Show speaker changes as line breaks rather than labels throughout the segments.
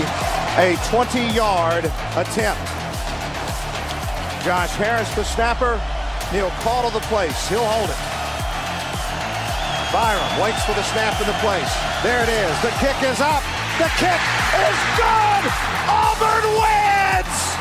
a 20-yard attempt. Josh Harris, the snapper. He'll call to the place. He'll hold it. Byrum waits for the snap in the place. There it is. The kick is up. The kick is good. Auburn wins.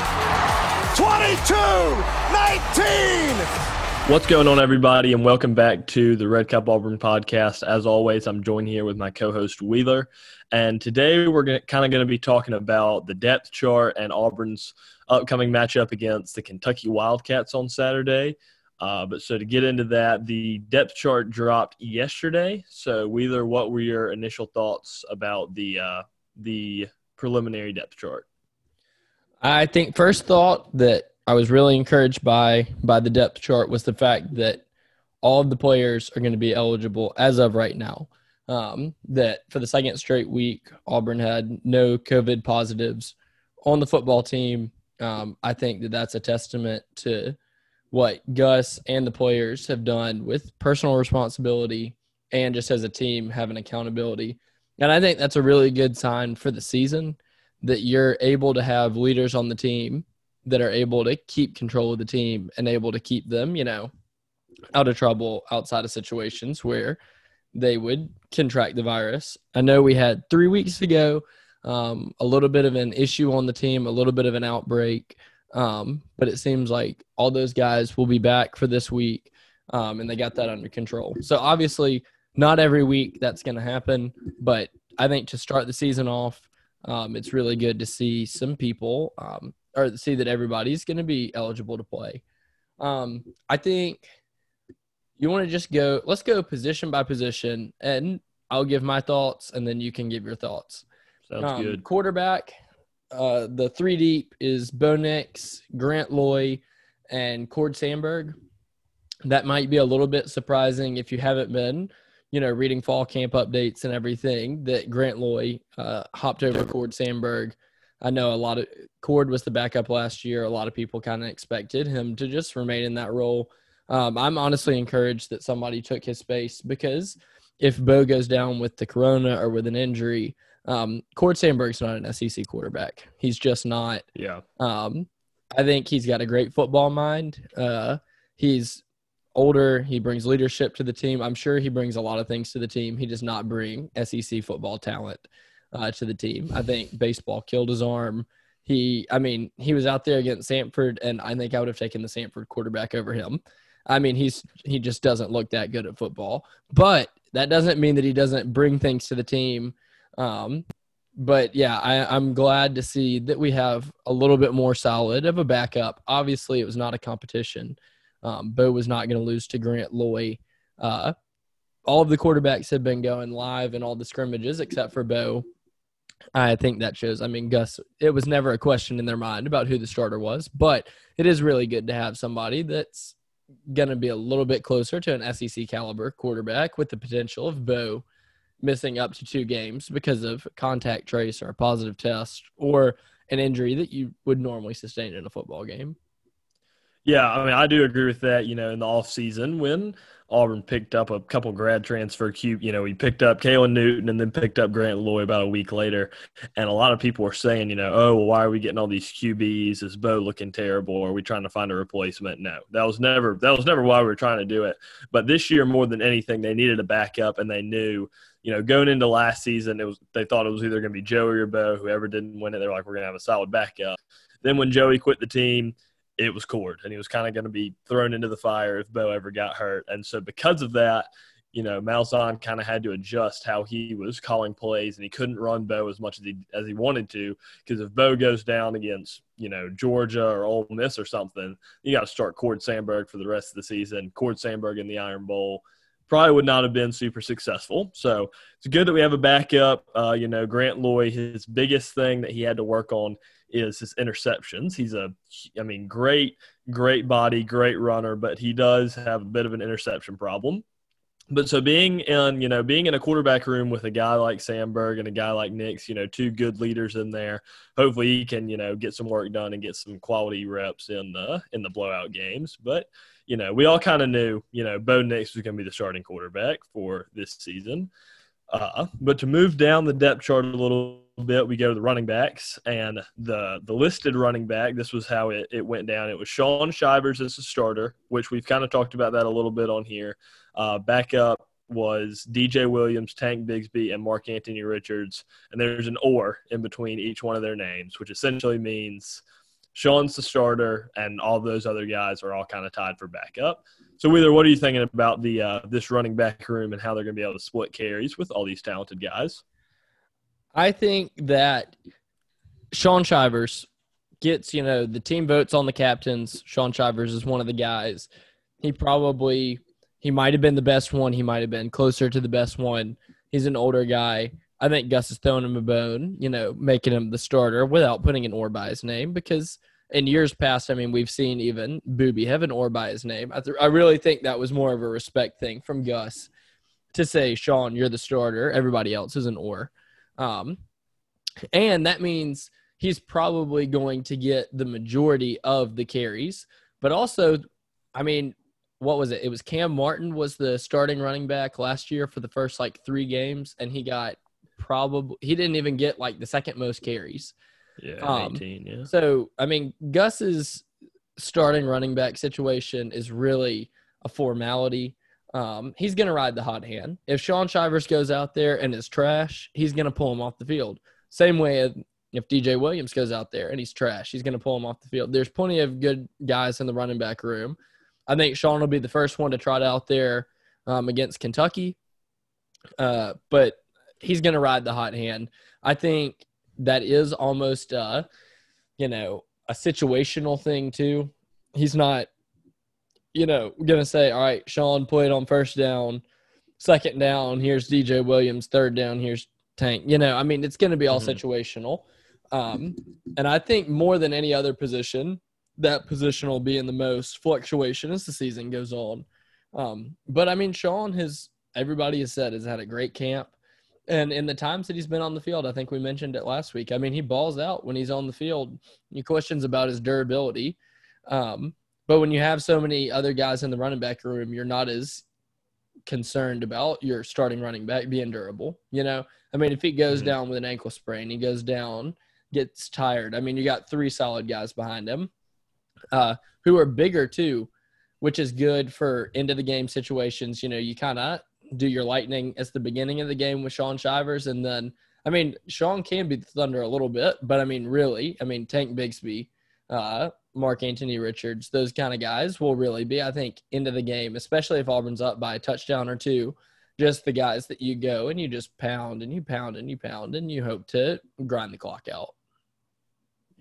22-19.
What's going on, everybody, and welcome back to the Red Cup Auburn podcast. As always, I'm joined here with my co-host Wheeler, and today we're kind of going to be talking about the depth chart and Auburn's upcoming matchup against the Kentucky Wildcats on Saturday. Uh, but so to get into that, the depth chart dropped yesterday. So Wheeler, what were your initial thoughts about the uh, the preliminary depth chart?
I think first thought that I was really encouraged by by the depth chart was the fact that all of the players are going to be eligible as of right now. Um, that for the second straight week, Auburn had no COVID positives on the football team. Um, I think that that's a testament to what Gus and the players have done with personal responsibility and just as a team having accountability. And I think that's a really good sign for the season that you're able to have leaders on the team that are able to keep control of the team and able to keep them, you know, out of trouble outside of situations where they would contract the virus. I know we had three weeks ago um, a little bit of an issue on the team, a little bit of an outbreak, um, but it seems like all those guys will be back for this week, um, and they got that under control. So obviously, not every week that's going to happen, but I think to start the season off, um, it's really good to see some people um, or see that everybody's going to be eligible to play. Um, I think you want to just go. Let's go position by position, and I'll give my thoughts, and then you can give your thoughts.
Sounds um, good.
Quarterback, uh, the three deep is Bo Nix, Grant Loy, and Cord Sandberg. That might be a little bit surprising if you haven't been, you know, reading fall camp updates and everything. That Grant Loy uh, hopped over Cord Sandberg I know a lot of Cord was the backup last year. A lot of people kind of expected him to just remain in that role. Um, I'm honestly encouraged that somebody took his space because if Bo goes down with the corona or with an injury, um, Cord Sandberg's not an SEC quarterback. He's just not.
Yeah.
Um, I think he's got a great football mind. Uh, he's older. He brings leadership to the team. I'm sure he brings a lot of things to the team. He does not bring SEC football talent uh, to the team. I think baseball killed his arm. He, I mean, he was out there against Samford, and I think I would have taken the Samford quarterback over him. I mean, he's he just doesn't look that good at football, but that doesn't mean that he doesn't bring things to the team. Um, but yeah, I, I'm glad to see that we have a little bit more solid of a backup. Obviously, it was not a competition. Um, Bo was not going to lose to Grant Loy. Uh, all of the quarterbacks have been going live in all the scrimmages except for Bo. I think that shows. I mean, Gus, it was never a question in their mind about who the starter was, but it is really good to have somebody that's going to be a little bit closer to an SEC caliber quarterback with the potential of Bo missing up to two games because of contact trace or a positive test or an injury that you would normally sustain in a football game.
Yeah, I mean, I do agree with that. You know, in the off season when Auburn picked up a couple grad transfer cube. You know, he picked up Kalen Newton and then picked up Grant Loy about a week later. And a lot of people were saying, you know, oh, well, why are we getting all these QBs? Is Bo looking terrible? Are we trying to find a replacement? No, that was never that was never why we were trying to do it. But this year, more than anything, they needed a backup, and they knew, you know, going into last season, it was they thought it was either going to be Joey or Bo. Whoever didn't win it, they're like, we're going to have a solid backup. Then when Joey quit the team it was Cord, and he was kind of going to be thrown into the fire if Bo ever got hurt. And so, because of that, you know, Malzahn kind of had to adjust how he was calling plays, and he couldn't run Bo as much as he as he wanted to because if Bo goes down against you know Georgia or Ole Miss or something, you got to start Cord Sandberg for the rest of the season. Cord Sandberg in the Iron Bowl probably would not have been super successful. So it's good that we have a backup. Uh, you know, Grant Loy, his biggest thing that he had to work on is his interceptions. He's a, I mean, great, great body, great runner, but he does have a bit of an interception problem. But so being in, you know, being in a quarterback room with a guy like Sandberg and a guy like Nix, you know, two good leaders in there, hopefully he can, you know, get some work done and get some quality reps in the in the blowout games. But you know, we all kind of knew, you know, Bo Nix was going to be the starting quarterback for this season. Uh, but to move down the depth chart a little bit, we go to the running backs and the the listed running back. This was how it, it went down. It was Shaun Shivers as a starter, which we've kind of talked about that a little bit on here. Uh, backup was DJ Williams, Tank Bigsby, and Mark Anthony Richards. And there's an or in between each one of their names, which essentially means – Shaun's the starter, and all those other guys are all kind of tied for backup. So, Wheeler, what are you thinking about the uh, this running back room and how they're going to be able to split carries with all these talented guys?
I think that Shaun Shivers gets, you know, the team votes on the captains. Shaun Shivers is one of the guys. He probably he might have been the best one. He might have been closer to the best one. He's an older guy. I think Gus is throwing him a bone, you know, making him the starter without putting an or by his name because in years past, I mean, we've seen even Boobee have an or by his name. I, th- I really think that was more of a respect thing from Gus to say, Shaun, you're the starter. Everybody else is an or. Um, and that means he's probably going to get the majority of the carries. But also, I mean, what was it? It was Kam Martin was the starting running back last year for the first like three games, and he got probably he didn't even get like the second most carries.
Yeah, um, 18, yeah.
So I mean, Gus's starting running back situation is really a formality. Um, he's going to ride the hot hand. If Shaun Shivers goes out there and is trash, he's going to pull him off the field. Same way if DJ Williams goes out there and he's trash, he's going to pull him off the field. There's plenty of good guys in the running back room. I think Shaun will be the first one to trot out there um, against Kentucky. Uh, but he's going to ride the hot hand. I think that is almost, uh, you know, a situational thing too. He's not, you know, going to say, all right, Shaun played on first down, second down, here's DJ Williams, third down, here's Tank. You know, I mean, it's going to be all mm-hmm. situational. Um, and I think more than any other position, that position will be in the most fluctuation as the season goes on. Um, but I mean, Shaun has, everybody has said, has had a great camp. And in the times that he's been on the field, I think we mentioned it last week. I mean, he balls out when he's on the field. Any questions about his durability. Um, but when you have so many other guys in the running back room, you're not as concerned about your starting running back being durable. You know, I mean, if he goes mm-hmm. down with an ankle sprain, he goes down, gets tired. I mean, you got three solid guys behind him uh, who are bigger too, which is good for end of the game situations. You know, you kind of do your lightning at the beginning of the game with Shaun Shivers, and then I mean Shaun can be the Thunder a little bit, but I mean really, I mean Tank Bigsby, uh, Mark Anthony Richards, those kind of guys will really be, I think, into the game, especially if Auburn's up by a touchdown or two. Just the guys that you go and you just pound and you pound and you pound and you hope to grind the clock out.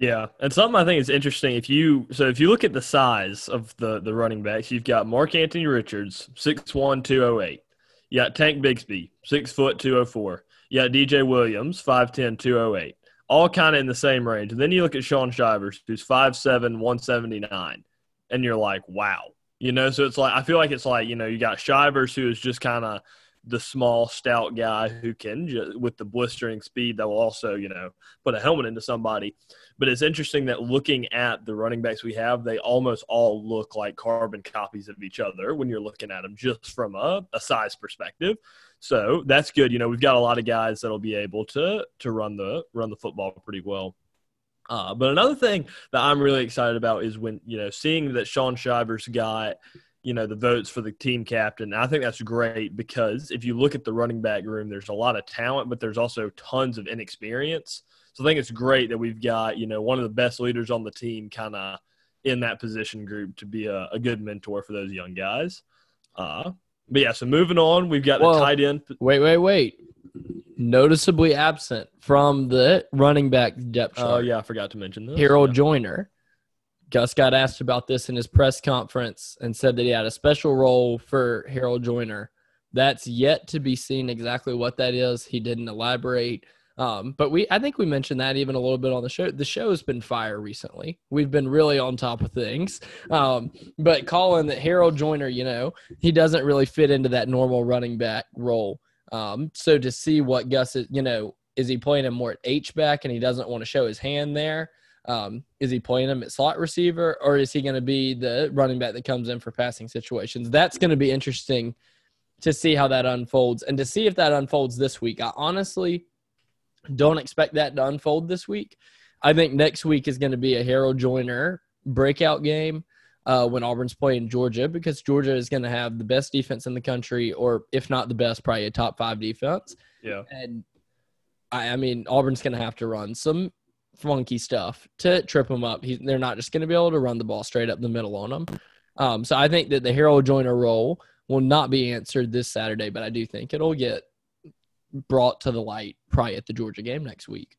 Yeah, and something I think is interesting if you so if you look at the size of the the running backs, you've got Mark Anthony Richards, 6'1", 208. You got Tank Bigsby, six foot two oh four. You got DJ Williams, 5'10", 208. All kind of in the same range. And then you look at Shaun Shivers, who's 5'7", 179. And you're like, wow. You know, so it's like I feel like it's like, you know, you got Shivers who is just kind of the small, stout guy who can, just, with the blistering speed, that will also, you know, put a helmet into somebody. But it's interesting that looking at the running backs we have, they almost all look like carbon copies of each other when you're looking at them just from a, a size perspective. So that's good. You know, we've got a lot of guys that'll be able to to run the run the football pretty well. Uh, but another thing that I'm really excited about is when you know seeing that Shaun Shivers got you know the votes for the team captain. I think that's great because if you look at the running back room, there's a lot of talent, but there's also tons of inexperience. So I think it's great that we've got you know one of the best leaders on the team, kind of in that position group to be a, a, good mentor for those young guys. Uh, but yeah, so moving on, we've got well, the tight end.
Wait, wait, wait. Noticeably absent from the running back depth oh, chart.
Oh yeah, I forgot to mention this.
Harold
yeah.
Joiner. Gus got asked about this in his press conference and said that he had a special role for Harold Joiner. That's yet to be seen exactly what that is. He didn't elaborate. Um, but we, I think we mentioned that even a little bit on the show. The show has been fire recently. We've been really on top of things. Um, but calling that Harold Joiner, you know, he doesn't really fit into that normal running back role. Um, so to see what Gus is, you know, is he playing him more at H back and he doesn't want to show his hand there? Um, is he playing him at slot receiver or is he going to be the running back that comes in for passing situations? That's going to be interesting to see how that unfolds and to see if that unfolds this week. I honestly don't expect that to unfold this week. I think next week is going to be a Harold Joiner breakout game uh, when Auburn's playing Georgia because Georgia is going to have the best defense in the country, or if not the best, probably a top five defense.
Yeah.
And I, I mean, Auburn's going to have to run some funky stuff to trip them up. He, they're not just going to be able to run the ball straight up the middle on them. Um, so I think that the Harold Joiner role will not be answered this Saturday, but I do think it'll get brought to the light probably at the Georgia game next week.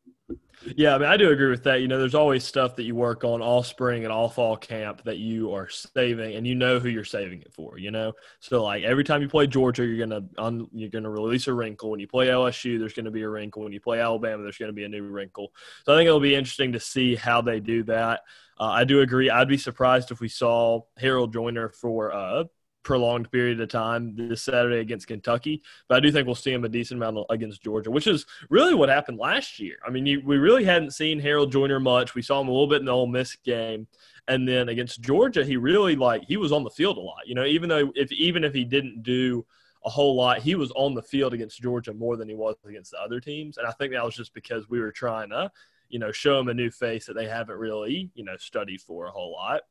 Yeah, I mean, I do agree with that. You know, there's always stuff that you work on all spring and all fall camp that you are saving, and you know who you're saving it for. You know, so like every time you play Georgia, you're gonna un, you're gonna release a wrinkle. When you play LSU, there's gonna be a wrinkle. When you play Alabama, there's gonna be a new wrinkle. So I think it'll be interesting to see how they do that. Uh, I do agree. I'd be surprised if we saw Harold Joiner for uh, prolonged period of time this Saturday against Kentucky. But I do think we'll see him a decent amount against Georgia, which is really what happened last year. I mean, you, we really hadn't seen Harold Joiner much. We saw him a little bit in the Ole Miss game. And then against Georgia, he really like he was on the field a lot. You know, even though if even if he didn't do a whole lot, he was on the field against Georgia more than he was against the other teams. And I think that was just because we were trying to, you know, show him a new face that they haven't really, you know, studied for a whole lot.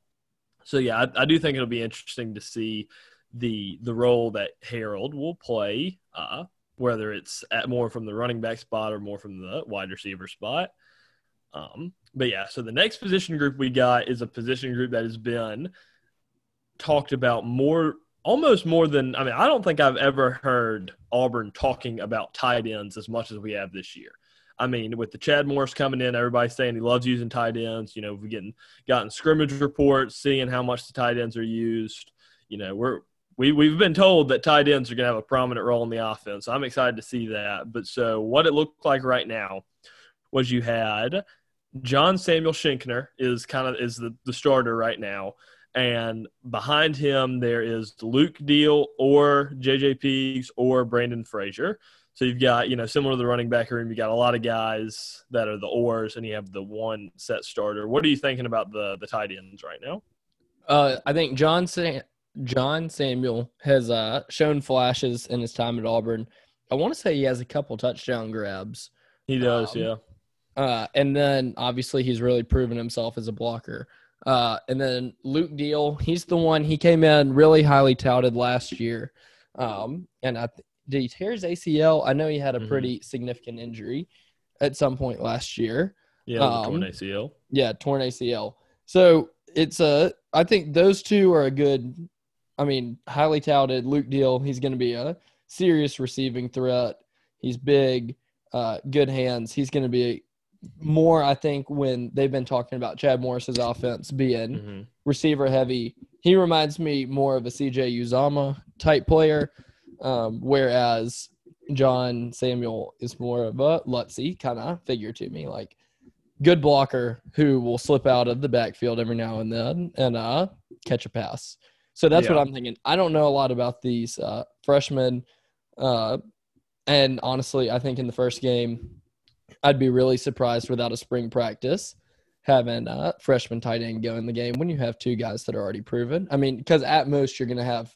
So yeah, I, I, do think it'll be interesting to see the the role that Harold will play, uh, whether it's at more from the running back spot or more from the wide receiver spot. Um, but yeah, so the next position group we got is a position group that has been talked about more, almost more than I mean, I don't think I've ever heard Auburn talking about tight ends as much as we have this year. I mean, with the Chad Morris coming in, everybody's saying he loves using tight ends. You know, we've getting gotten scrimmage reports, seeing how much the tight ends are used. You know, we're we we've been told that tight ends are going to have a prominent role in the offense. I'm excited to see that. But so what it looked like right now was you had John Samuel Schinkner is kind of is the, the starter right now. And behind him there is Luke Deal or JJ Pegues or Brandon Frazier. So you've got, you know, similar to the running back room, you got a lot of guys that are the oars, and you have the one set starter. What are you thinking about the the tight ends right now?
Uh, I think John Sa- John Samuel has uh, shown flashes in his time at Auburn. I want to say he has a couple touchdown grabs.
He does, um, yeah.
Uh, and then obviously he's really proven himself as a blocker. Uh, and then Luke Deal, he's the one he came in really highly touted last year. Um, and I th- did he tear his ACL? I know he had a mm-hmm. pretty significant injury at some point last year.
Yeah, um, torn ACL.
Yeah, torn ACL. So it's a. I think those two are a good. I mean, highly touted Luke Deal. He's going to be a serious receiving threat. He's big, uh, good hands. He's going to be more. I think when they've been talking about Chad Morris's offense being mm-hmm. receiver heavy, he reminds me more of a CJ Uzomah type player. Um, whereas John Samuel is more of a Lutzy kind of figure to me, like good blocker who will slip out of the backfield every now and then and uh, catch a pass. So that's yeah. what I'm thinking. I don't know a lot about these uh, freshmen. Uh, and honestly, I think in the first game, I'd be really surprised without a spring practice having a freshman tight end go in the game when you have two guys that are already proven. I mean, because at most you're going to have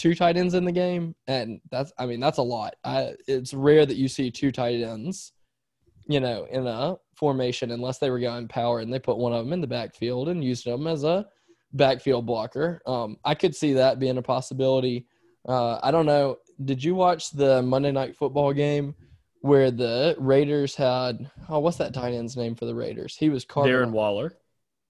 two tight ends in the game, and that's I mean that's a lot. I, it's rare that you see two tight ends, you know, in a formation unless they were going power and they put one of them in the backfield and used them as a backfield blocker. Um, I could see that being a possibility. Uh, I don't know. Did you watch the Monday Night Football game where the Raiders had? Oh, what's that tight end's name for the Raiders? He was Carter.
Darren Waller.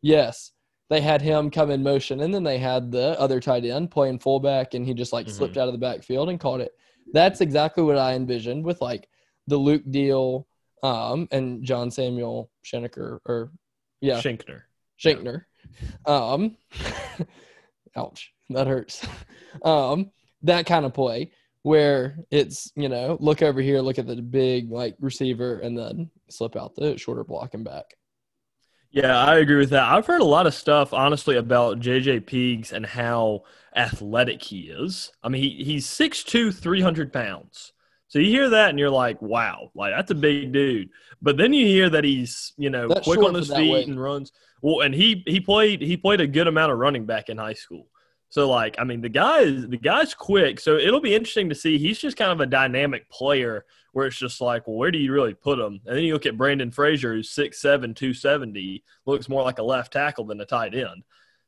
Yes, they had him come in motion, and then they had the other tight end playing fullback, and he just like mm-hmm. slipped out of the backfield and caught it. That's exactly what I envisioned with like the Luke Deal um, and John Samuel Scheneker or yeah
Schinkner
Schinkner. Um, ouch, that hurts. Um, that kind of play where it's you know look over here, look at the big like receiver, and then slip out the shorter blocking back.
Yeah, I agree with that. I've heard a lot of stuff, honestly, about JJ Pegues and how athletic he is. I mean, he, he's 6'2", 300 pounds. So you hear that and you're like, wow, like that's a big dude. But then you hear that he's, you know,
That's
quick on his feet and runs. Well, and he he played he played a good amount of running back in high school. So like, I mean, the guy is the guy's quick. So it'll be interesting to see. He's just kind of a dynamic player where it's just like, well, where do you really put him? And then you look at Brandon Frazier, who's 6'7", 270, looks more like a left tackle than a tight end.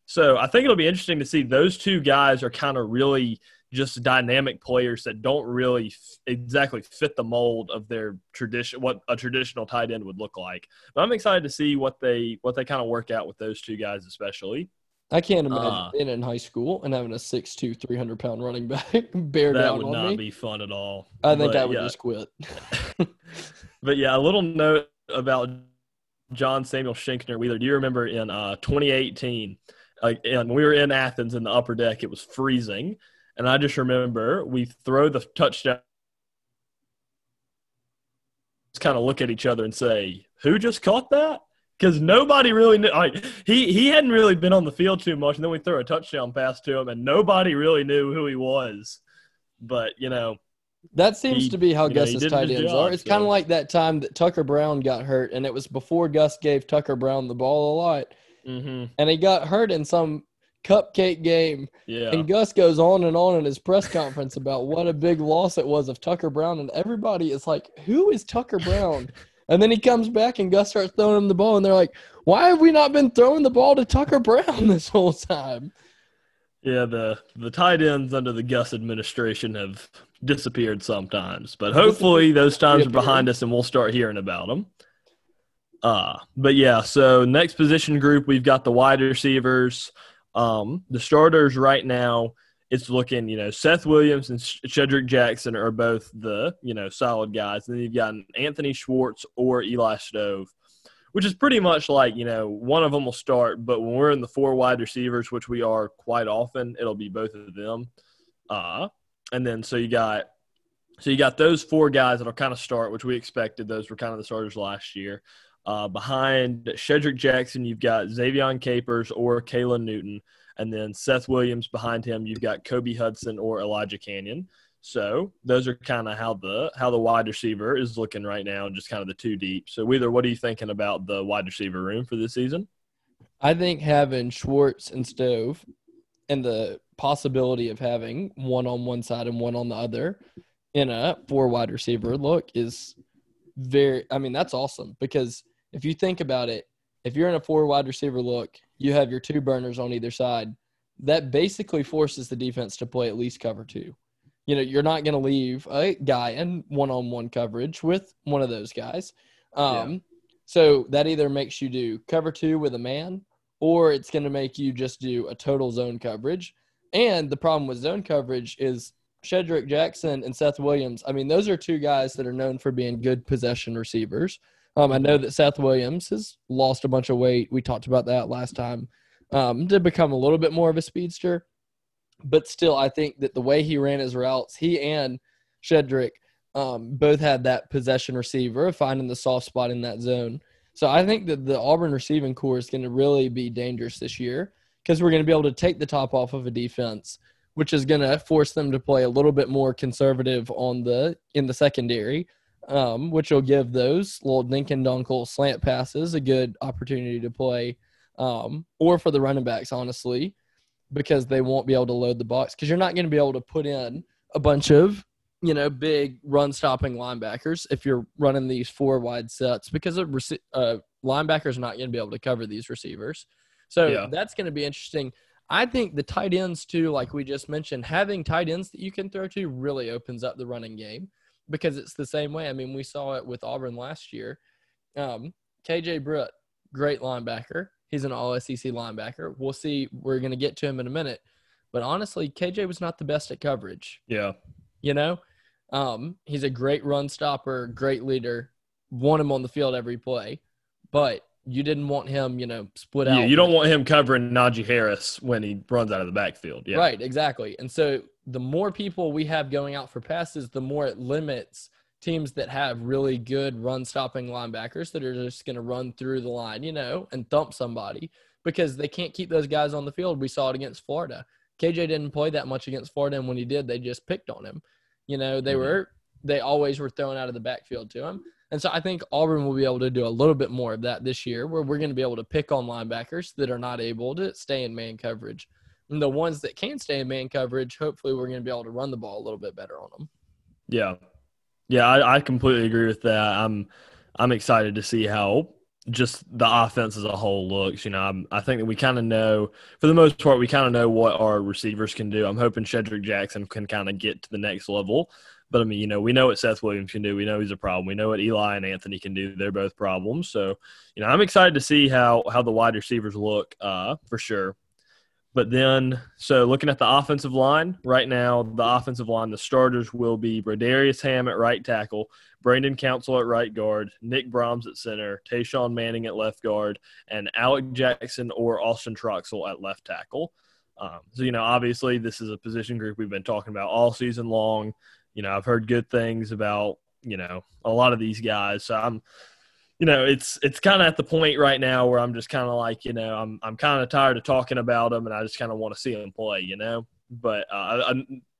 So I think it'll be interesting to see those two guys are kind of really just dynamic players that don't really f- exactly fit the mold of their tradition, what a traditional tight end would look like. But I'm excited to see what they what they kind of work out with those two guys, especially.
I can't imagine
Uh.
being in high school and having a 6'2", 300 pound running back bear down on me.
That would not
me.
be fun at all.
I think
But,
I would
yeah.
just quit.
But yeah, a little note about John Samuel Schenkner Wheeler. Do you remember in uh, 2018, like, and we were in Athens in the upper deck, it was freezing. And I just remember we throw the touchdown, just kind of look at each other and say, who just caught that? Because nobody really knew. Like, he, he hadn't really been on the field too much. And then we throw a touchdown pass to him, and nobody really knew who he was. But, you know,
That seems
He-
to be how
you know,
Gus's tight ends
job,
are. It's kind of like that time that Tucker Brown got hurt, and it was before Gus gave Tucker Brown the ball a lot,
hmm
and he got hurt in some cupcake game.
yeah.
And Gus goes on and on in his press conference about what a big loss it was of Tucker Brown, and everybody is like, "Who is Tucker Brown?" and then he comes back, and Gus starts throwing him the ball, and they're like, "Why have we not been throwing the ball to Tucker Brown this whole time?"
Yeah, the the tight ends under the Gus administration have disappeared sometimes, but hopefully those times are behind us and we'll start hearing about them. Uh, but yeah, so next position group we've got the wide receivers. Um, the starters right now, it's looking, you know, Seth Williams and Sh- Shedrick Jackson are both the, you know, solid guys. And then you've got Anthony Schwartz or Eli Stove which is pretty much like you know one of them will start but when we're in the four wide receivers which we are quite often it'll be both of them uh and then so you got so you got those four guys that'll kind of start which we expected those were kind of the starters last year uh, behind Shedrick Jackson, you've got Xavion Capers or Kayla Newton. And then Seth Williams behind him, you've got Kobe Hudson or Elijah Canion. So those are kind of how the how the wide receiver is looking right now, just kind of the two deep. So Wheeler, what are you thinking about the wide receiver room for this season?
I think having Schwartz and Stove and the possibility of having one on one side and one on the other in a four wide receiver look is very I mean that's awesome because if you think about it if you're in a four wide receiver look you have your two burners on either side that basically forces the defense to play at least cover two you know you're not going to leave a guy in one-on-one coverage with one of those guys um so that either makes you do cover two with a man or it's going to make you just do a total zone coverage. And the problem with zone coverage is Shedrick Jackson and Seth Williams. I mean, those are two guys that are known for being good possession receivers. Um, I know that Seth Williams has lost a bunch of weight. We talked about that last time um, to become a little bit more of a speedster. But still, I think that the way he ran his routes, he and Shedrick um, both had that possession receiver finding the soft spot in that zone. So I think that the Auburn receiving core is going to really be dangerous this year because we're going to be able to take the top off of a defense, which is going to force them to play a little bit more conservative on the in the secondary, um, which will give those little dink and dunkle slant passes a good opportunity to play, um, or for the running backs, honestly, because they won't be able to load the box because you're not going to be able to put in a bunch of you know, big run stopping linebackers if you're running these four wide sets because a rece- uh, linebackers are not going to be able to cover these receivers. So
Yeah.
that's going to be interesting. I think the tight ends too, like we just mentioned, having tight ends that you can throw to really opens up the running game because it's the same way. I mean, we saw it with Auburn last year. Um, KJ Britt, great linebacker. He's an all SEC linebacker. We'll see. We're going to get to him in a minute. But honestly, KJ was not the best at coverage
Yeah.
you know um, he's a great run stopper great leader want him on the field every play but you didn't want him you know split out
Yeah, you don't want him covering Najee Harris when he runs out of the backfield. Yeah.
right exactly and so the more people we have going out for passes, the more it limits teams that have really good run stopping linebackers that are just going to run through the line, you know, and thump somebody because they can't keep those guys on the field. We saw it against Florida. KJ didn't play that much against Florida, and when he did, they just picked on him. You know, they mm-hmm. were they always were thrown out of the backfield to him. And so I think Auburn will be able to do a little bit more of that this year, where we're going to be able to pick on linebackers that are not able to stay in man coverage. And the ones that can stay in man coverage, hopefully, we're going to be able to run the ball a little bit better on them.
Yeah, yeah, I, I completely agree with that. I'm I'm excited to see how just the offense as a whole looks. You know, I'm, i think that we kind of know, for the most part, we kind of know what our receivers can do. I'm hoping Shedrick Jackson can kind of get to the next level. But I mean, you know, we know what Seth Williams can do. We know he's a problem. We know what Eli and Anthony can do. They're both problems. So, you know, I'm excited to see how how the wide receivers look uh, for sure. But then, so looking at the offensive line right now, the offensive line, the starters will be Brodarious Hamm at right tackle, Brandon Council at right guard, Nick Brahms at center, Tashawn Manning at left guard, and Alec Jackson or Austin Troxell at left tackle. Um, so, you know, obviously, this is a position group we've been talking about all season long. You know, I've heard good things about, you know, a lot of these guys. So I'm you know, it's it's kind of at the point right now where I'm just kind of like, you know, I'm I'm kind of tired of talking about them, and I just kind of want to see them play, you know. But uh, a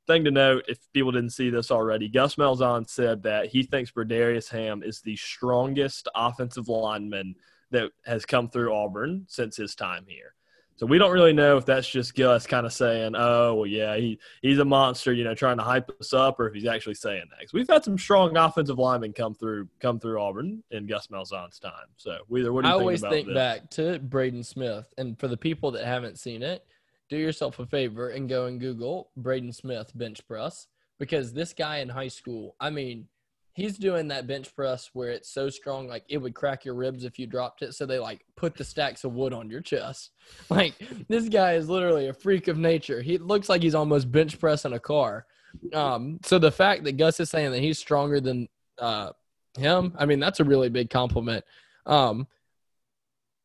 thing to note, if people didn't see this already, Gus Malzahn said that he thinks Brodarious Hamm is the strongest offensive lineman that has come through Auburn since his time here. So we don't really know if that's just Gus kind of saying, "Oh, well, yeah, he he's a monster," you know, trying to hype us up, or if he's actually saying that. Cause we've had some strong offensive linemen come through come through Auburn in Gus Malzahn's time. So, either what do you
I
think
always think
this?
back to Braden Smith, and for the people that haven't seen it, do yourself a favor and go and Google Braden Smith bench press because this guy in high school, I mean, he's doing that bench press where it's so strong like it would crack your ribs if you dropped it. So they like put the stacks of wood on your chest. Like this guy is literally a freak of nature. He looks like he's almost bench pressing a car. Um, so the fact that gus is saying that he's stronger than uh, him i mean that's a really big compliment. Um,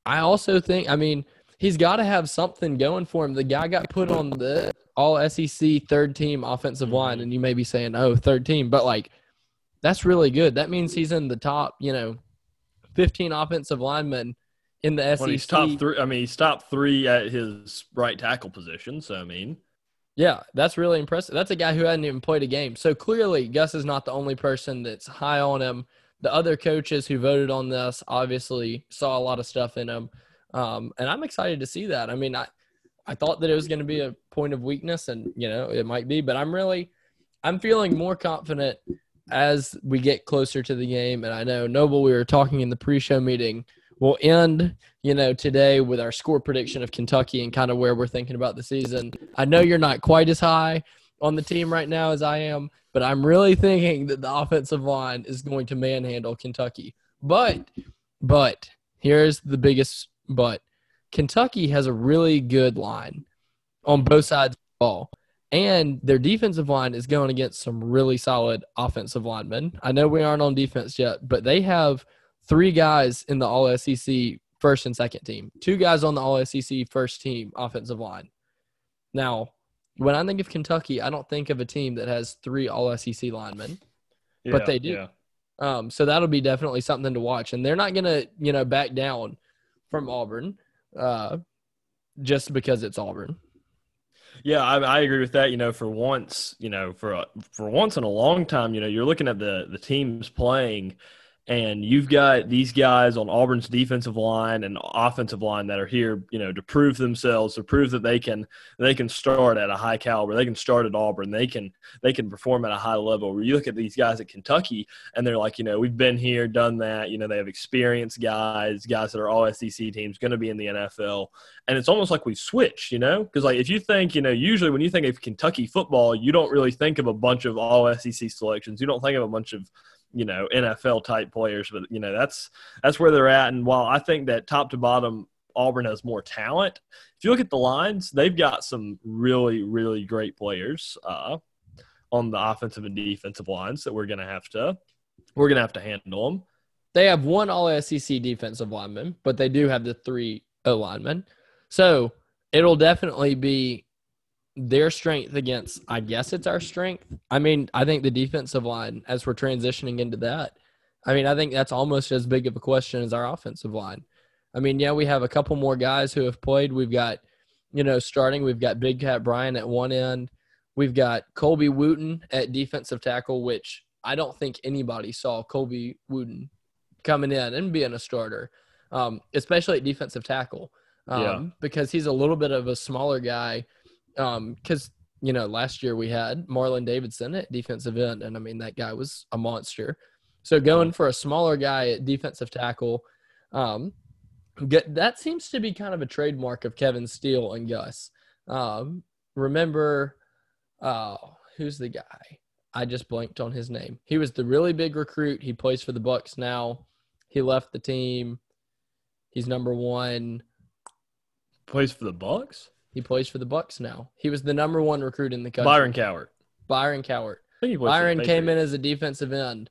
i also think i mean he's got to have something going for him. The guy got put on the all sec third team offensive line and you may be saying oh third team but like that's really good. That means he's in the top, you know, 15 offensive linemen in the SEC. Well,
he's top three. I mean, he's top three at his right tackle position. So, I mean,
yeah, that's really impressive. That's a guy who hadn't even played a game. So clearly, Gus is not the only person that's high on him. The other coaches who voted on this obviously saw a lot of stuff in him. Um, and I'm excited to see that. I mean, I, I thought that it was going to be a point of weakness, and, you know, it might be, but I'm really, I'm feeling more confident as we get closer to the game, and I know Noble, we were talking in the pre-show meeting. We'll end, you know, today with our score prediction of Kentucky and kind of where we're thinking about the season. I know you're not quite as high on the team right now as I am, but I'm really thinking that the offensive line is going to manhandle Kentucky. But, but here's the biggest but: Kentucky has a really good line on both sides of the ball and their defensive line is going against some really solid offensive linemen. I know we aren't on defense yet, but they have three guys in the All SEC first and second team, two guys on the All SEC first team offensive line. Now, when I think of Kentucky, I don't think of a team that has three All SEC linemen, yeah, but they do. Yeah. Um, so that'll be definitely something to watch, and they're not going to, you know, back down from Auburn uh, just because it's Auburn.
Yeah, I, I, agree with that. You know, for once, you know, for a, for once in a long time, you know, you're looking at the the teams playing, and you've got these guys on Auburn's defensive line and offensive line that are here, you know, to prove themselves, to prove that they can they can start at a high caliber, they can start at Auburn, they can they can perform at a high level. Where you look at these guys at Kentucky, and they're like, you know, we've been here, done that. You know, they have experienced guys, guys that are all SEC teams, going to be in the NFL, and it's almost like we switched, you know, because like if you think, you know, usually when you think of Kentucky football, you don't really think of a bunch of all SEC selections. You don't think of a bunch of you know NFL type players, but you know that's that's where they're at. And while I think that top to bottom Auburn has more talent, if you look at the lines, they've got some really really great players uh, on the offensive and defensive lines that we're gonna have to we're gonna have to handle them.
They have one All SEC defensive lineman, but they do have the three O linemen, so it'll definitely be their strength against, I guess it's our strength. I mean, I think the defensive line, as we're transitioning into that, I mean, I think that's almost as big of a question as our offensive line. I mean, yeah, we have a couple more guys who have played. We've got, you know, starting, we've got Big Kat Bryant at one end. We've got Colby Wooten at defensive tackle, which I don't think anybody saw Colby Wooten coming in and being a starter, um, especially at defensive tackle, um, yeah. because he's a little bit of a smaller guy. Because um, you know, last year we had Marlon Davidson at defensive end, and I mean that guy was a monster. So going for a smaller guy at defensive tackle, um, get, that seems to be kind of a trademark of Kevin Steele and Gus. Um, remember, uh, who's the guy? I just blanked on his name. He was the really big recruit. He plays for the Bucks now. He left the team. He's number one.
Plays for the Bucks.
He plays for the Bucks now. He was the number one recruit in the country.
Byron Cowart.
Byron Cowart. Byron came in as a defensive end.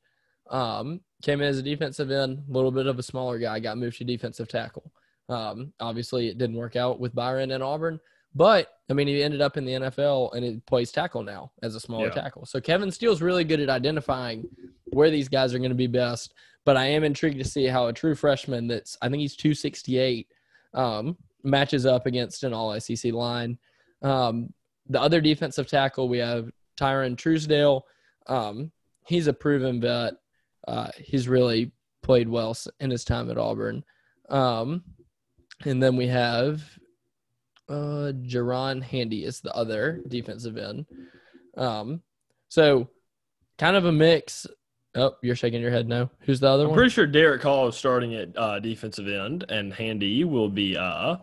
Um, came in as a defensive end, a little bit of a smaller guy, got moved to defensive tackle. Um, obviously, it didn't work out with Byron and Auburn, but I mean, he ended up in the NFL and he plays tackle now as a smaller yeah. tackle. So Kevin Steele's really good at identifying where these guys are going to be best. But I am intrigued to see how a true freshman that's I think he's 268 um, matches up against an All SEC line. Um, the other defensive tackle we have Tyrone Truesdell. Um, he's a proven vet. Uh, he's really played well in his time at Auburn. Um, and then we have uh, Jaren Handy is the other defensive end. Um, so kind of a mix. Oh, you're shaking your head no. Who's the other
I'm
one?
pretty sure Derick Hall is starting at uh, defensive end, and Handy will be uh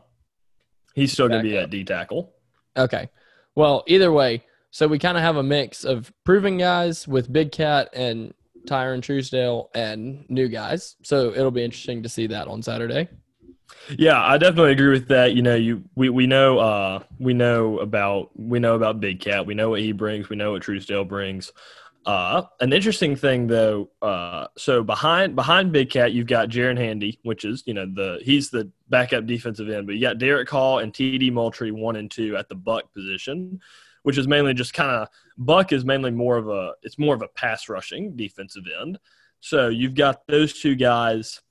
he's still gonna be up. at D tackle.
Okay. Well, either way, so we kind of have a mix of proven guys with Big Cat and Tyrone Truesdell and new guys. So it'll be interesting to see that on Saturday.
Yeah, I definitely agree with that. You know, you we, we know uh we know about we know about Big Cat. We know what he brings. We know what Truesdell brings. Uh, an interesting thing though, uh, so behind behind Big Cat, you've got Jaren Handy, which is you know the he's the backup defensive end, but you got Derick Hall and T.D. Moultrie one and two at the Buck position, which is mainly just kind of Buck is mainly more of a it's more of a pass rushing defensive end. So you've got those two guys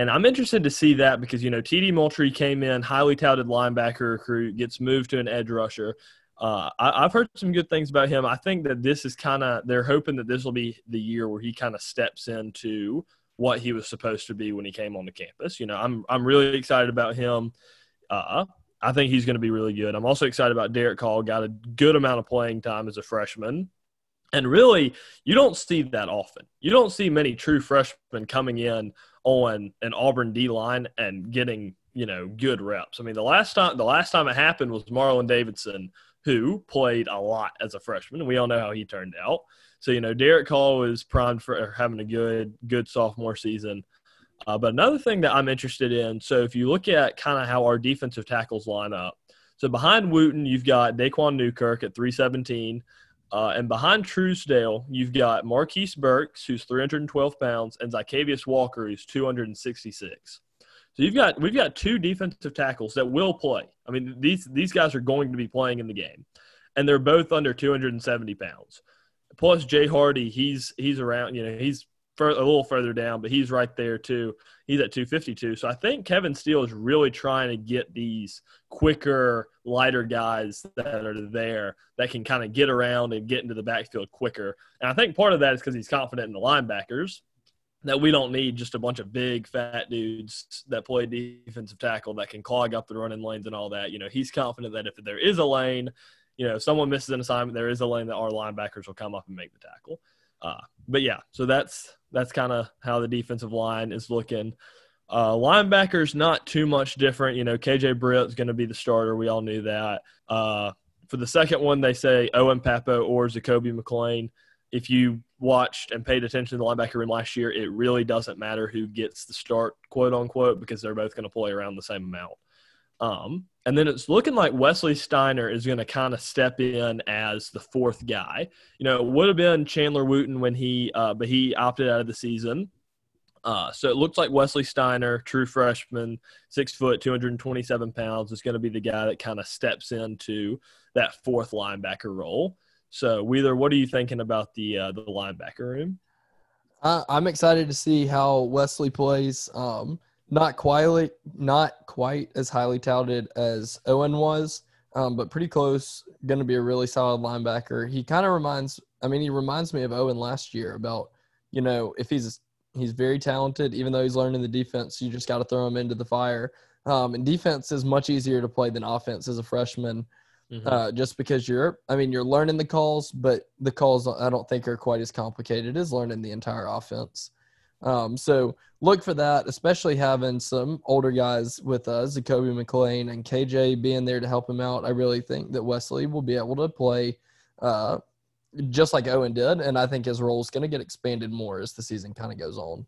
and I'm interested to see that because, you know, TD Moultrie came in, highly touted linebacker recruit, gets moved to an edge rusher. Uh, I, have heard some good things about him. I think that this is kind of, they're hoping that this will be the year where he kind of steps into what he was supposed to be when he came on the campus. You know, I'm, I'm really excited about him. Uh, I think he's going to be really good. I'm also excited about Derick Hall, got a good amount of playing time as a freshman. And really, you don't see that often. You don't see many true freshmen coming in on an Auburn D line and getting you know good reps. I mean, the last time the last time it happened was Marlon Davidson, who played a lot as a freshman. We all know how he turned out. So you know, Derick Hall was primed for having a good good sophomore season. Uh, but another thing that I'm interested in, so if you look at kind of how our defensive tackles line up, so behind Wooten, you've got Daquan Newkirk at 317. Uh, and behind Truesdell, you've got Marquise Burks, who's 312 pounds, and Zykeivous Walker, who's 266. So you've got we've got two defensive tackles that will play. I mean, these these guys are going to be playing in the game, and they're both under 270 pounds. Plus Jay Hardy, he's he's around. You know, he's a little further down, but he's right there too. He's at 252. So I think Kevin Steele is really trying to get these quicker, lighter guys that are there that can kind of get around and get into the backfield quicker. And I think part of that is because he's confident in the linebackers that we don't need just a bunch of big fat dudes that play defensive tackle that can clog up the running lanes and all that. You know, he's confident that if there is a lane, you know, if someone misses an assignment, there is a lane that our linebackers will come up and make the tackle. Uh, but yeah, so that's that's kind of how the defensive line is looking. Uh, linebackers not too much different. You know, KJ Britt's going to be the starter. We all knew that. Uh, for the second one, they say Owen Pappoe or Zakoby McClain. If you watched and paid attention to the linebacker room last year, it really doesn't matter who gets the start, quote unquote, because they're both going to play around the same amount. Um, and then it's looking like Wesley Steiner is going to kind of step in as the fourth guy. You know, it would have been Chandler Wooten when he, uh, but he opted out of the season. Uh, so it looks like Wesley Steiner, true freshman, six foot, 227 pounds, is going to be the guy that kind of steps into that fourth linebacker role. So, Wheeler, what are you thinking about the uh, the linebacker room?
Uh, I'm excited to see how Wesley plays. Um, not quite, not quite as highly touted as Owen was, um, but pretty close. Going to be a really solid linebacker. He kind of reminds, I mean, he reminds me of Owen last year about, you know, if he's he's very talented, even though he's learning the defense, you just got to throw him into the fire. Um, and defense is much easier to play than offense as a freshman. Mm-hmm. Uh, just because you're, I mean, you're learning the calls, but the calls I don't think are quite as complicated as learning the entire offense. Um, so look for that, especially having some older guys with us, Zakoby McClain and KJ being there to help him out. I really think that Wesley will be able to play uh, just like Owen did, and I think his role is going to get expanded more as the season kind of goes on.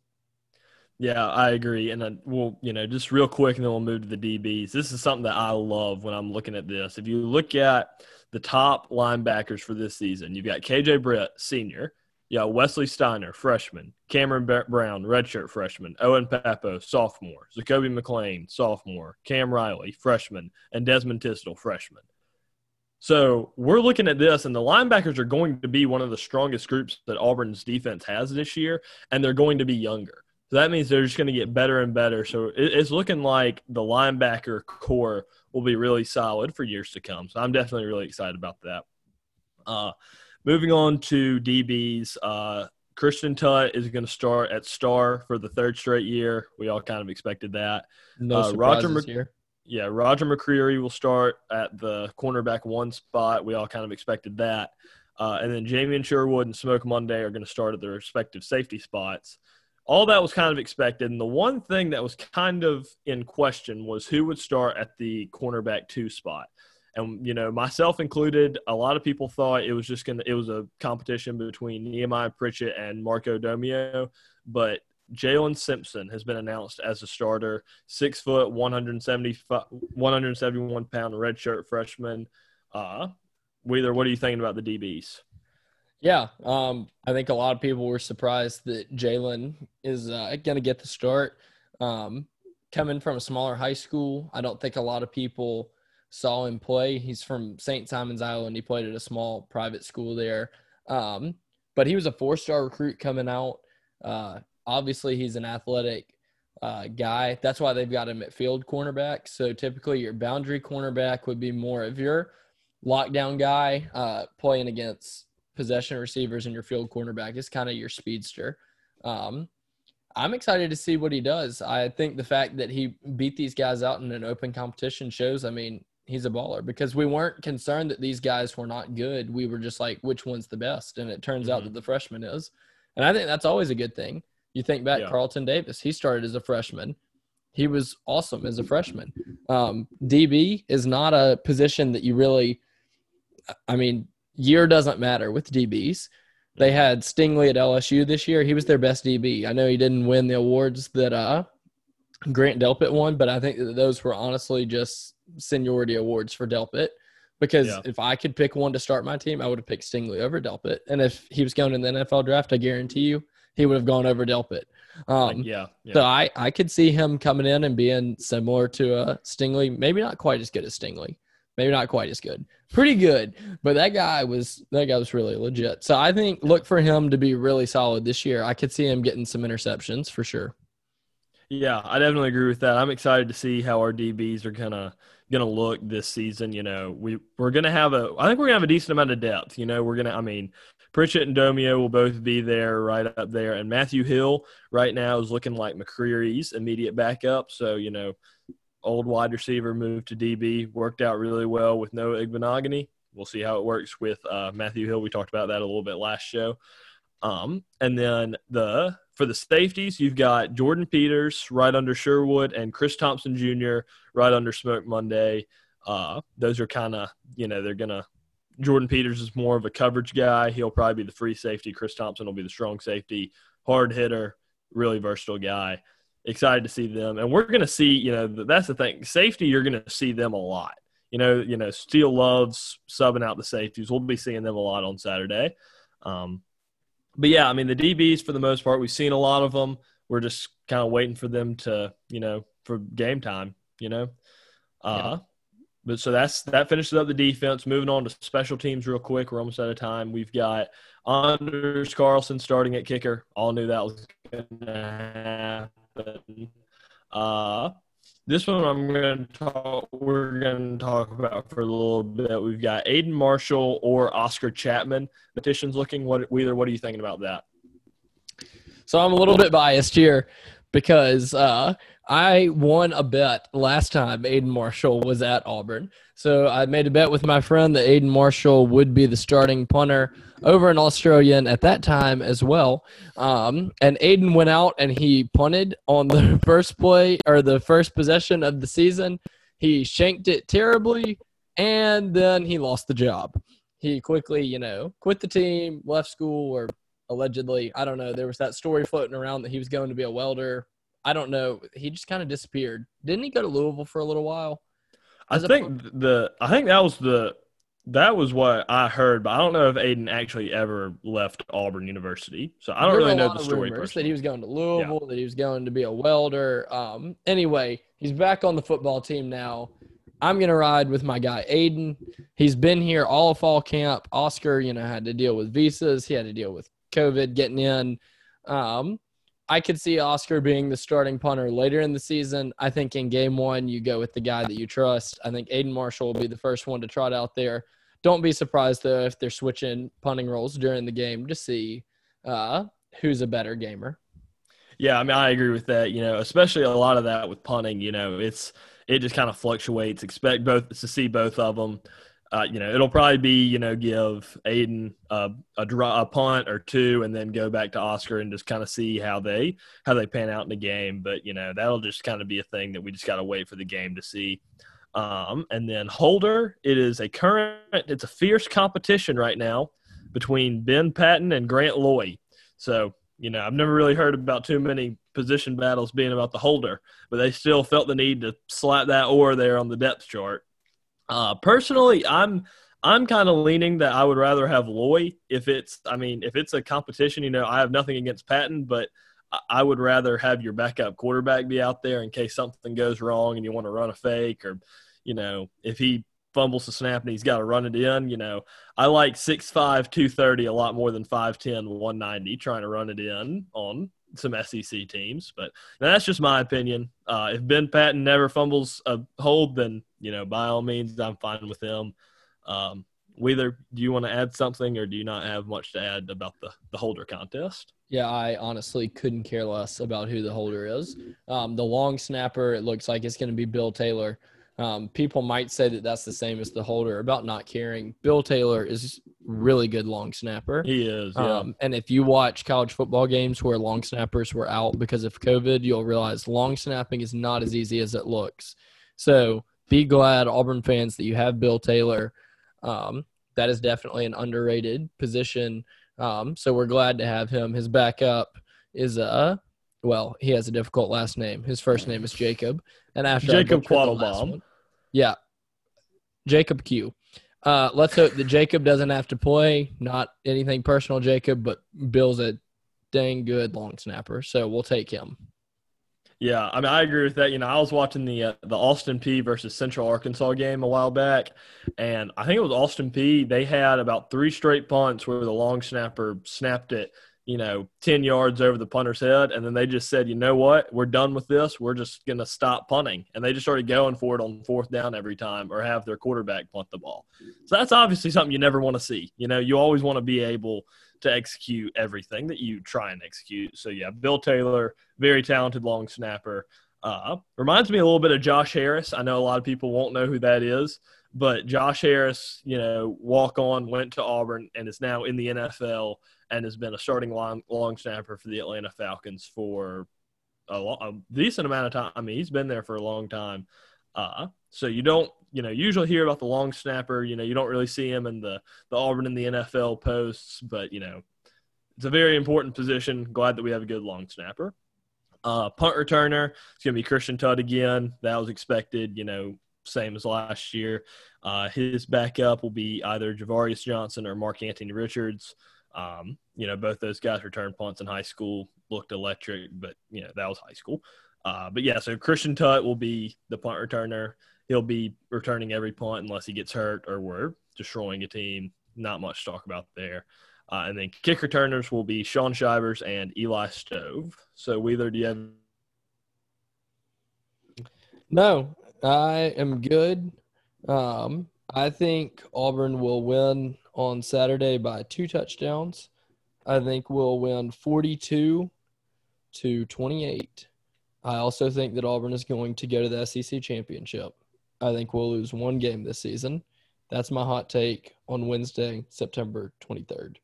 Yeah, I agree. And then we'll, you know, just real quick, and then we'll move to the DBs. This is something that I love when I'm looking at this. If you look at the top linebackers for this season, you've got KJ Britt, senior. You got Wesley Steiner, freshman. Cameron Brown, redshirt freshman. Owen Pappoe, sophomore. Zakoby McClain, sophomore. Cam Riley, freshman. And Desmond Tisdale, freshman. So we're looking at this, and the linebackers are going to be one of the strongest groups that Auburn's defense has this year, and they're going to be younger. So that means they're just going to get better and better. So it's looking like the linebacker corps will be really solid for years to come. So I'm definitely really excited about that. Uh, moving on to DBs, uh, Christian Tutt is going to start at star for the third straight year. We all kind of expected that.
No uh, Roger Mc- here.
Yeah, Roger McCreary will start at the cornerback one spot. We all kind of expected that. Uh, and then Jamien Sherwood and Smoke Monday are going to start at their respective safety spots all that was kind of expected. And the one thing that was kind of in question was who would start at the cornerback two spot. And, you know, myself included, a lot of people thought it was just going to, it was a competition between Nehemiah Pritchett and Marco Domio. But Jaylin Simpson has been announced as a starter, six foot, 170, 171 pound redshirt freshman. Uh, Wheeler, what are you thinking about the DBs?
Yeah, um, I think a lot of people were surprised that Jalen is uh, going to get the start. Um, coming from a smaller high school, I don't think a lot of people saw him play. He's from St. Simon's Island. He played at a small private school there. Um, but he was a four star recruit coming out. Uh, obviously, he's an athletic uh, guy. That's why they've got him at field cornerback. So typically, your boundary cornerback would be more of your lockdown guy uh, playing against possession receivers and your field cornerback is kind of your speedster. Um, I'm excited to see what he does. I think the fact that he beat these guys out in an open competition shows, I mean, he's a baller because we weren't concerned that these guys were not good. We were just like, which one's the best? And it turns mm-hmm. out that the freshman is. And I think that's always a good thing. You think back, yeah. Carlton Davis, he started as a freshman. He was awesome as a freshman. Um, DB is not a position that you really, I mean, year doesn't matter with DBs. They had Stingley at LSU this year. He was their best DB. I know he didn't win the awards that uh, Grant Delpit won, but I think that those were honestly just seniority awards for Delpit. Because yeah. if I could pick one to start my team, I would have picked Stingley over Delpit. And if he was going in the NFL draft, I guarantee you he would have gone over Delpit.
Um, yeah,
yeah, So I, I could see him coming in and being similar to uh, Stingley, maybe not quite as good as Stingley, maybe not quite as good. Pretty good but that guy was that guy was really legit. So i think look for him to be really solid this year. I could see him getting some interceptions for sure.
Yeah i definitely agree with that. I'm excited to see how our dbs are gonna gonna look this season. You know we we're gonna have a i think we're gonna have a decent amount of depth you know? We're gonna i mean Pritchett and Domio will both be there right up there. And Matthew Hill right now is looking like McCreary's immediate backup. So, you know, old wide receiver moved to DB, worked out really well with Noah Igbinoghene. We'll see how it works with uh, Matthew Hill. We talked about that a little bit last show. Um, and then the for the safeties, you've got Jordan Peters right under Sherwood and Chris Thompson Jr. right under Smoke Monday. Uh, those are kind of you know they're gonna. Jordan Peters is more of a coverage guy. He'll probably be the free safety. Chris Thompson will be the strong safety, hard hitter, really versatile guy excited to see them. And we're going to see, you know, that's the thing. Safety, you're going to see them a lot. You know, you know, Steele loves subbing out the safeties. We'll be seeing them a lot on Saturday. Um, but yeah, I mean, the DBs for the most part, we've seen a lot of them. we're just kind of waiting for them to, you know, for game time, you know. Uh, yeah. But so that's that finishes up the defense. Moving on to special teams real quick. We're almost out of time. We've got Anders Carlson starting at kicker. All knew that was going to happen. Uh, this one I'm going to talk. We're going to talk about for a little bit. We've got Aidan Marshall or Oscar Chapman. Petitions looking. What either? What are you thinking about that?
So I'm a little bit biased here because uh, I won a bet last time Aidan Marshall was at Auburn. So I made a bet with my friend that Aidan Marshall would be the starting punter over in Australian at that time as well. Um, and Aidan went out and he punted on the first play or the first possession of the season. He shanked it terribly and then he lost the job. He quickly, you know, quit the team, left school, or allegedly, I don't know. There was that story floating around that he was going to be a welder I don't know. He just kind of disappeared. Didn't he go to Louisville for a little while?
As I think the I think that was the that was what I heard, but I don't know if Aidan actually ever left Auburn University. So I don't really know the story.
That he was going to Louisville, yeah. that he was going to be a welder. Um, anyway, he's back on the football team now. I'm gonna ride with my guy Aidan. He's been here all fall camp. Oscar, you know, had to deal with visas. He had to deal with COVID getting in. Um, I could see Oscar being the starting punter later in the season. I think in game one, you go with the guy that you trust. I think Aidan Marshall will be the first one to trot out there. Don't be surprised, though, if they're switching punting roles during the game to see uh, who's a better gamer.
Yeah, I mean, I agree with that. You know, especially a lot of that with punting. You know, it's it just kind of fluctuates. Expect both to see both of them uh, you know, it'll probably be, you know, give Aidan a, a, a punt or two, and then go back to Oscar and just kind of see how they how they pan out in the game. But you know, that'll just kind of be a thing that we just got to wait for the game to see. Um, and then Holder, it is a current, it's a fierce competition right now between Ben Patton and Grant Loy. So you know, I've never really heard about too many position battles being about the holder, but they still felt the need to slap that or there on the depth chart. Uh, personally, I'm I'm kind of leaning that I would rather have Loy if it's. I mean, if it's a competition, you know, I have nothing against Patton, but I would rather have your backup quarterback be out there in case something goes wrong and you want to run a fake or, you know, if he fumbles the snap and he's got to run it in, you know, I like 6'5", 230 a lot more than 5'10", 190 trying to run it in on some SEC teams. But that's just my opinion. Uh, if Ben Patton never fumbles a hold, then you know by all means I'm fine with him. Um, Wheeler, do you want to add something, or do you not have much to add about the the holder contest?
Yeah, I honestly couldn't care less about who the holder is. Um, the long snapper, it looks like it's going to be Bill Taylor. Um, people might say that that's the same as the holder about not caring. Bill Taylor is really good long snapper.
He is. Yeah. Um,
and if you watch college football games where long snappers were out because of COVID, you'll realize long snapping is not as easy as it looks. So be glad, Auburn fans, that you have Bill Taylor. Um, that is definitely an underrated position. Um, so we're glad to have him. His backup is uh well, he has a difficult last name. His first name is Jacob, and after
Jacob Quattlebaum.
Yeah, Jacob Q. Uh, let's hope that Jacob doesn't have to play. Not anything personal, Jacob, but Bill's a dang good long snapper, so we'll take him.
Yeah, I mean, I agree with that. You know, I was watching the uh, the Austin Peay versus Central Arkansas game a while back, and I think it was Austin Peay. They had about three straight punts where the long snapper snapped it you know, 10 yards over the punter's head. And then they just said, you know what? We're done with this. We're just going to stop punting. And they just started going for it on fourth down every time or have their quarterback punt the ball. So that's obviously something you never want to see. You know, you always want to be able to execute everything that you try and execute. So, yeah, Bill Taylor, very talented long snapper. Uh, reminds me a little bit of Josh Harris. I know a lot of people won't know who that is, but Josh Harris, you know, walk on, went to Auburn, and is now in the NFL and has been a starting long, long snapper for the Atlanta Falcons for a, a, decent amount of time. I mean, he's been there for a long time. Uh, so you don't, you know, usually hear about the long snapper. You know, you don't really see him in the the Auburn in the NFL posts, but you know, it's a very important position. Glad that we have a good long snapper. Uh, punt returner, it's going to be Christian Tutt again. That was expected, you know, same as last year. Uh, his backup will be either Javarius Johnson or Mark Anthony Richards. Um, you know, both those guys returned punts in high school, looked electric, but you know that was high school. Uh, but yeah, so Christian Tutt will be the punt returner. He'll be returning every punt unless he gets hurt or we're destroying a team. Not much to talk about there. Uh, and then kick returners will be Shaun Shivers and Eli Stove. So, Wheeler, do you have?
No, I am good. Um, I think Auburn will win on Saturday by two touchdowns. I think we'll win 42 to 28. I also think that Auburn is going to go to the SEC championship. I think we'll lose one game this season. That's my hot take on Wednesday, September 23rd.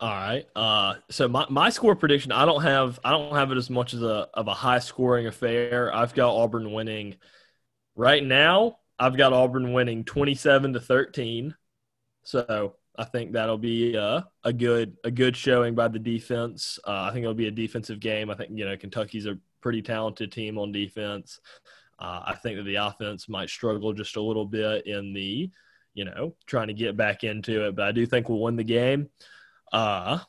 All right. Uh, so my, my score prediction, I don't have I don't have it as much as a of a high scoring affair. I've got Auburn winning right now. I've got Auburn winning twenty seven to thirteen. So I think that'll be a, a good a good showing by the defense. Uh, I think it'll be a defensive game. I think you know Kentucky's a pretty talented team on defense. Uh, I think that the offense might struggle just a little bit in the you know trying to get back into it, but I do think we'll win the game. Uh,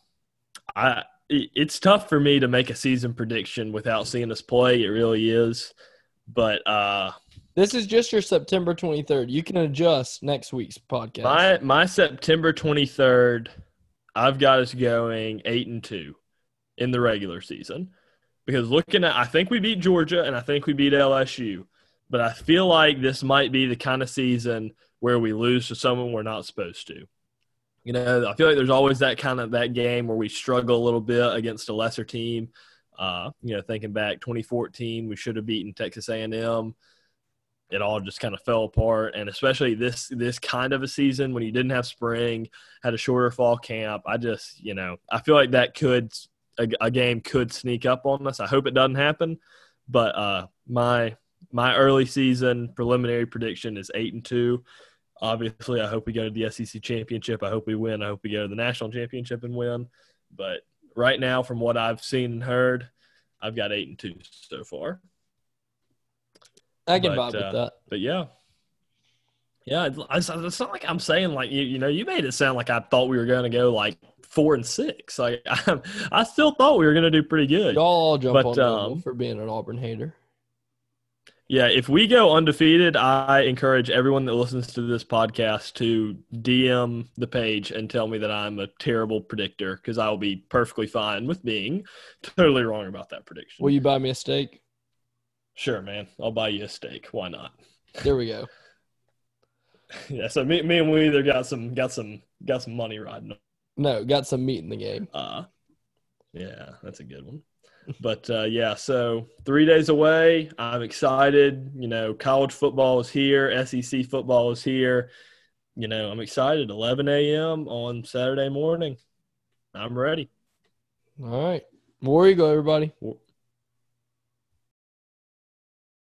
I it's tough for me to make a season prediction without seeing us play. It really is. But uh,
this is just your September 23rd. You can adjust next week's podcast.
My my September 23rd, I've got us going eight and two in the regular season. Because looking at, I think we beat Georgia and I think we beat LSU, but I feel like this might be the kind of season where we lose to someone we're not supposed to. You know, I feel like there's always that kind of that game where we struggle a little bit against a lesser team. Uh, you know, thinking back 2014, we should have beaten Texas A&M. It all just kind of fell apart, and especially this this kind of a season when you didn't have spring, had a shorter fall camp. I just, you know, I feel like that could a, a game could sneak up on us. I hope it doesn't happen, but uh, my my early season preliminary prediction is eight and two. Obviously, I hope we go to the SEC championship. I hope we win. I hope we go to the national championship and win. But right now, from what I've seen and heard, I've got eight and two so far.
I can but, vibe uh, with that.
But yeah, yeah, it's, it's, not like I'm saying like you. You know, you made it sound like I thought we were going to go like four and six. Like I, I still thought we were going to do pretty good.
Y'all all jump but, on um, for being an Auburn hater.
Yeah, if we go undefeated, I encourage everyone that listens to this podcast to DM the page and tell me that I'm a terrible predictor because I will be perfectly fine with being totally wrong about that prediction.
Will you buy me a steak?
Sure, man. I'll buy you a steak. Why not?
There we go.
yeah, so me, me and we either got some got some got some money riding.
No, got some meat in the game.
Uh yeah, that's a good one but uh, yeah, so three days away. I'm excited. You know, college football is here. SEC football is here. You know, I'm excited. 11 a.m. on Saturday morning. I'm ready.
All right. War Eagle, everybody.